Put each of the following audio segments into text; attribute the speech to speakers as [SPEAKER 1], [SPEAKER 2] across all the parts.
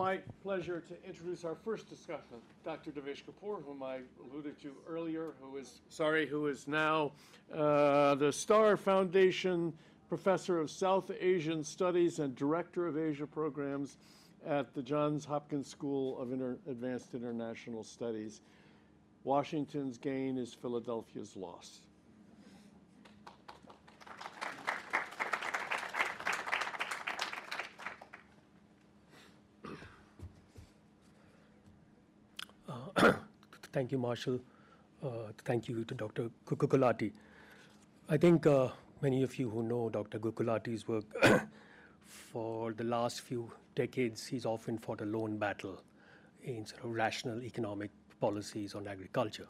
[SPEAKER 1] my pleasure to introduce our first discussion, Dr. Devesh Kapur, whom I alluded to earlier, who is, sorry, who is now uh, the Starr Foundation Professor of South Asian Studies and Director of Asia Programs at the Johns Hopkins School of Inter Advanced International Studies. Washington's gain is Philadelphia's loss.
[SPEAKER 2] Thank you, Marshall. Uh, thank you to Dr. Gulati. I think uh, many of you who know Dr. Gulati's work for the last few decades, he's often fought a lone battle in sort of rational economic policies on agriculture.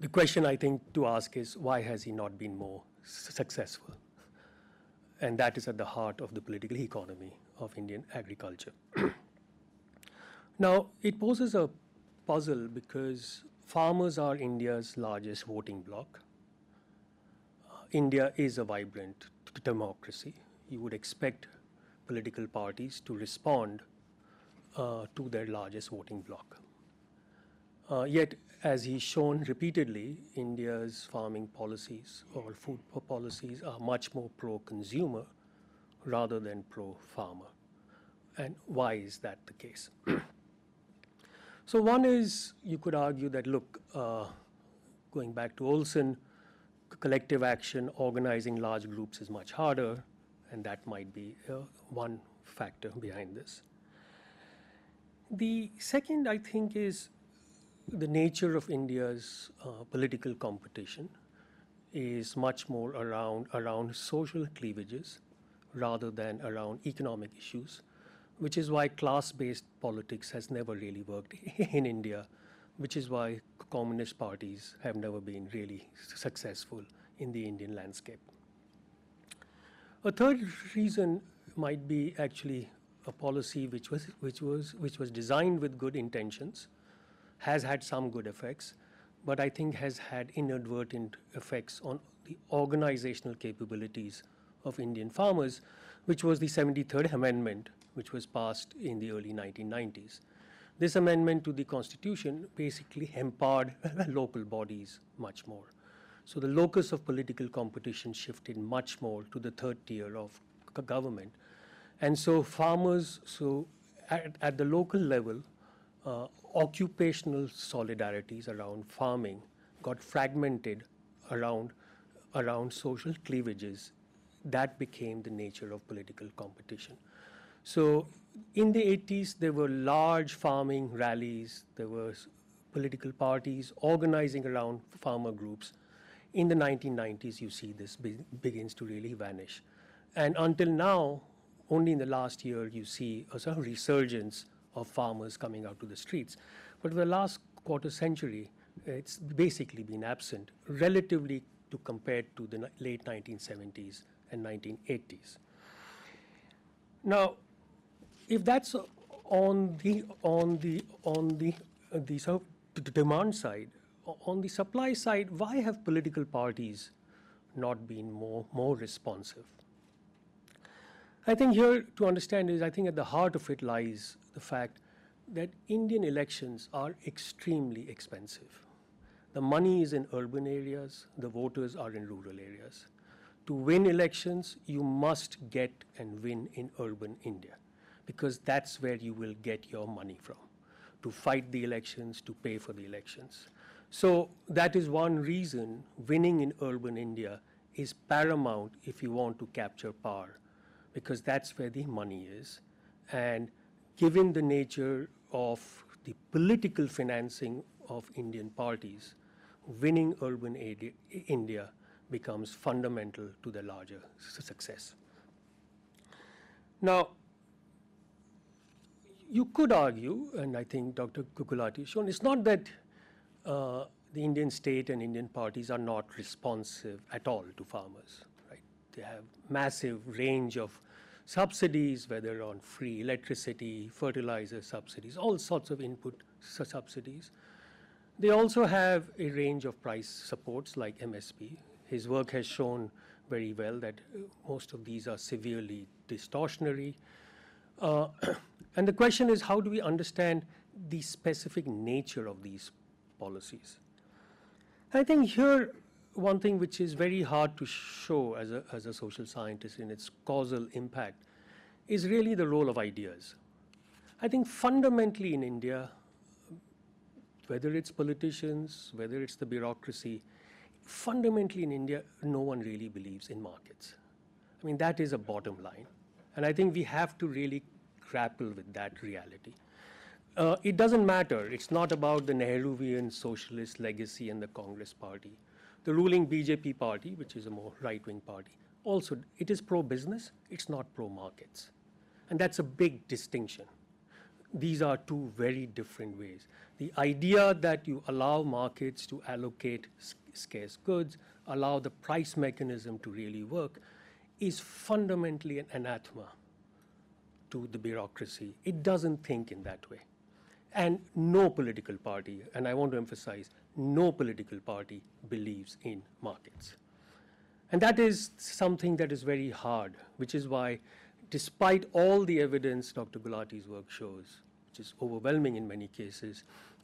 [SPEAKER 2] The question I think to ask is why has he not been more successful? And that is at the heart of the political economy of Indian agriculture. now, it poses a puzzle because farmers are India's largest voting bloc. Uh, India is a vibrant democracy. You would expect political parties to respond uh, to their largest voting bloc. Uh, yet, as he's shown repeatedly, India's farming policies or food policies are much more pro consumer rather than pro farmer. And why is that the case? So one is you could argue that look, uh, going back to Olson, collective action, organizing large groups is much harder, and that might be uh, one factor behind this. The second, I think, is the nature of India's uh, political competition is much more around around social cleavages rather than around economic issues which is why class-based politics has never really worked in India, which is why communist parties have never been really successful in the Indian landscape. A third reason might be actually a policy which was, which was, which was designed with good intentions, has had some good effects, but I think has had inadvertent effects on the organizational capabilities of Indian farmers, which was the 73rd Amendment, which was passed in the early 1990s. This amendment to the Constitution basically empowered local bodies much more. So the locus of political competition shifted much more to the third tier of government. And so farmers, so at, at the local level, uh, occupational solidarities around farming got fragmented around, around social cleavages. That became the nature of political competition. So in the 80s, there were large farming rallies, there were political parties organizing around farmer groups. In the 1990s, you see this be begins to really vanish. And until now, only in the last year, you see a sort of resurgence of farmers coming out to the streets. But for the last quarter century, it's basically been absent, relatively to compared to the late 1970s and 1980s. Now, if that's on the on the on the uh, the of demand side, on the supply side, why have political parties not been more more responsive? I think here to understand is I think at the heart of it lies the fact that Indian elections are extremely expensive. The money is in urban areas, the voters are in rural areas. To win elections, you must get and win in urban India because that's where you will get your money from to fight the elections, to pay for the elections. So that is one reason winning in urban India is paramount if you want to capture power, because that's where the money is. And given the nature of the political financing of Indian parties, winning urban India becomes fundamental to the larger success. Now, you could argue, and I think Dr. Kukulati has shown, it's not that uh, the Indian state and Indian parties are not responsive at all to farmers. Right? They have massive range of subsidies, whether on free electricity, fertilizer subsidies, all sorts of input subsidies. They also have a range of price supports like MSP. His work has shown very well that uh, most of these are severely distortionary. Uh, and the question is how do we understand the specific nature of these policies? I think here, one thing which is very hard to show as a, as a social scientist in its causal impact is really the role of ideas. I think fundamentally in India, whether it's politicians, whether it's the bureaucracy, fundamentally in India, no one really believes in markets. I mean, that is a bottom line. And I think we have to really grapple with that reality. Uh, it doesn't matter. It's not about the Nehruvian socialist legacy and the Congress party. The ruling BJP party, which is a more right wing party, also, it is pro business, it's not pro markets. And that's a big distinction. These are two very different ways. The idea that you allow markets to allocate scarce goods, allow the price mechanism to really work, is fundamentally an anathema to the bureaucracy. It doesn't think in that way. And no political party, and I want to emphasize, no political party believes in markets. And that is something that is very hard, which is why, despite all the evidence Dr. Gulati's work shows, which is overwhelming in many cases,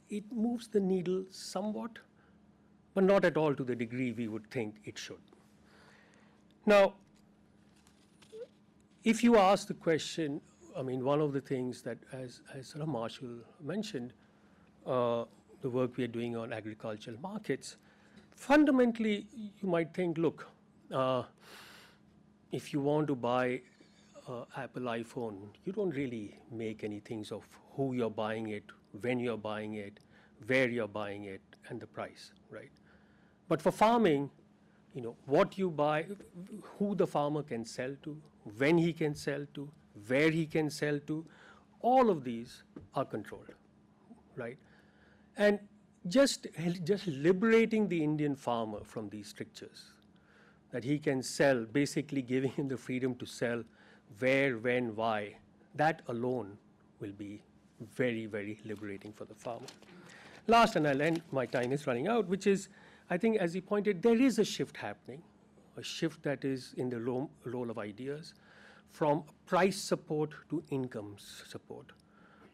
[SPEAKER 2] it moves the needle somewhat, but not at all to the degree we would think it should. Now, if you ask the question, I mean, one of the things that, as, as of Marshall mentioned, uh, the work we are doing on agricultural markets, fundamentally, you might think, look, uh, if you want to buy uh, Apple iPhone, you don't really make any things of who you're buying it, when you're buying it, where you're buying it, and the price, right? But for farming, you know, what you buy, who the farmer can sell to, when he can sell to, where he can sell to, all of these are controlled, right? And just, just liberating the Indian farmer from these strictures, that he can sell, basically giving him the freedom to sell where, when, why, that alone will be very, very liberating for the farmer. Last, and I'll end, my time is running out, which is, I think, as he pointed, there is a shift happening, a shift that is in the role, of ideas from price support to income support.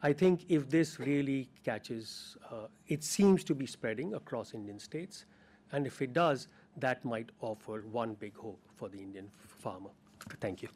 [SPEAKER 2] I think if this really catches, uh, it seems to be spreading across Indian states, and if it does, that might offer one big hope for the Indian farmer. Thank you.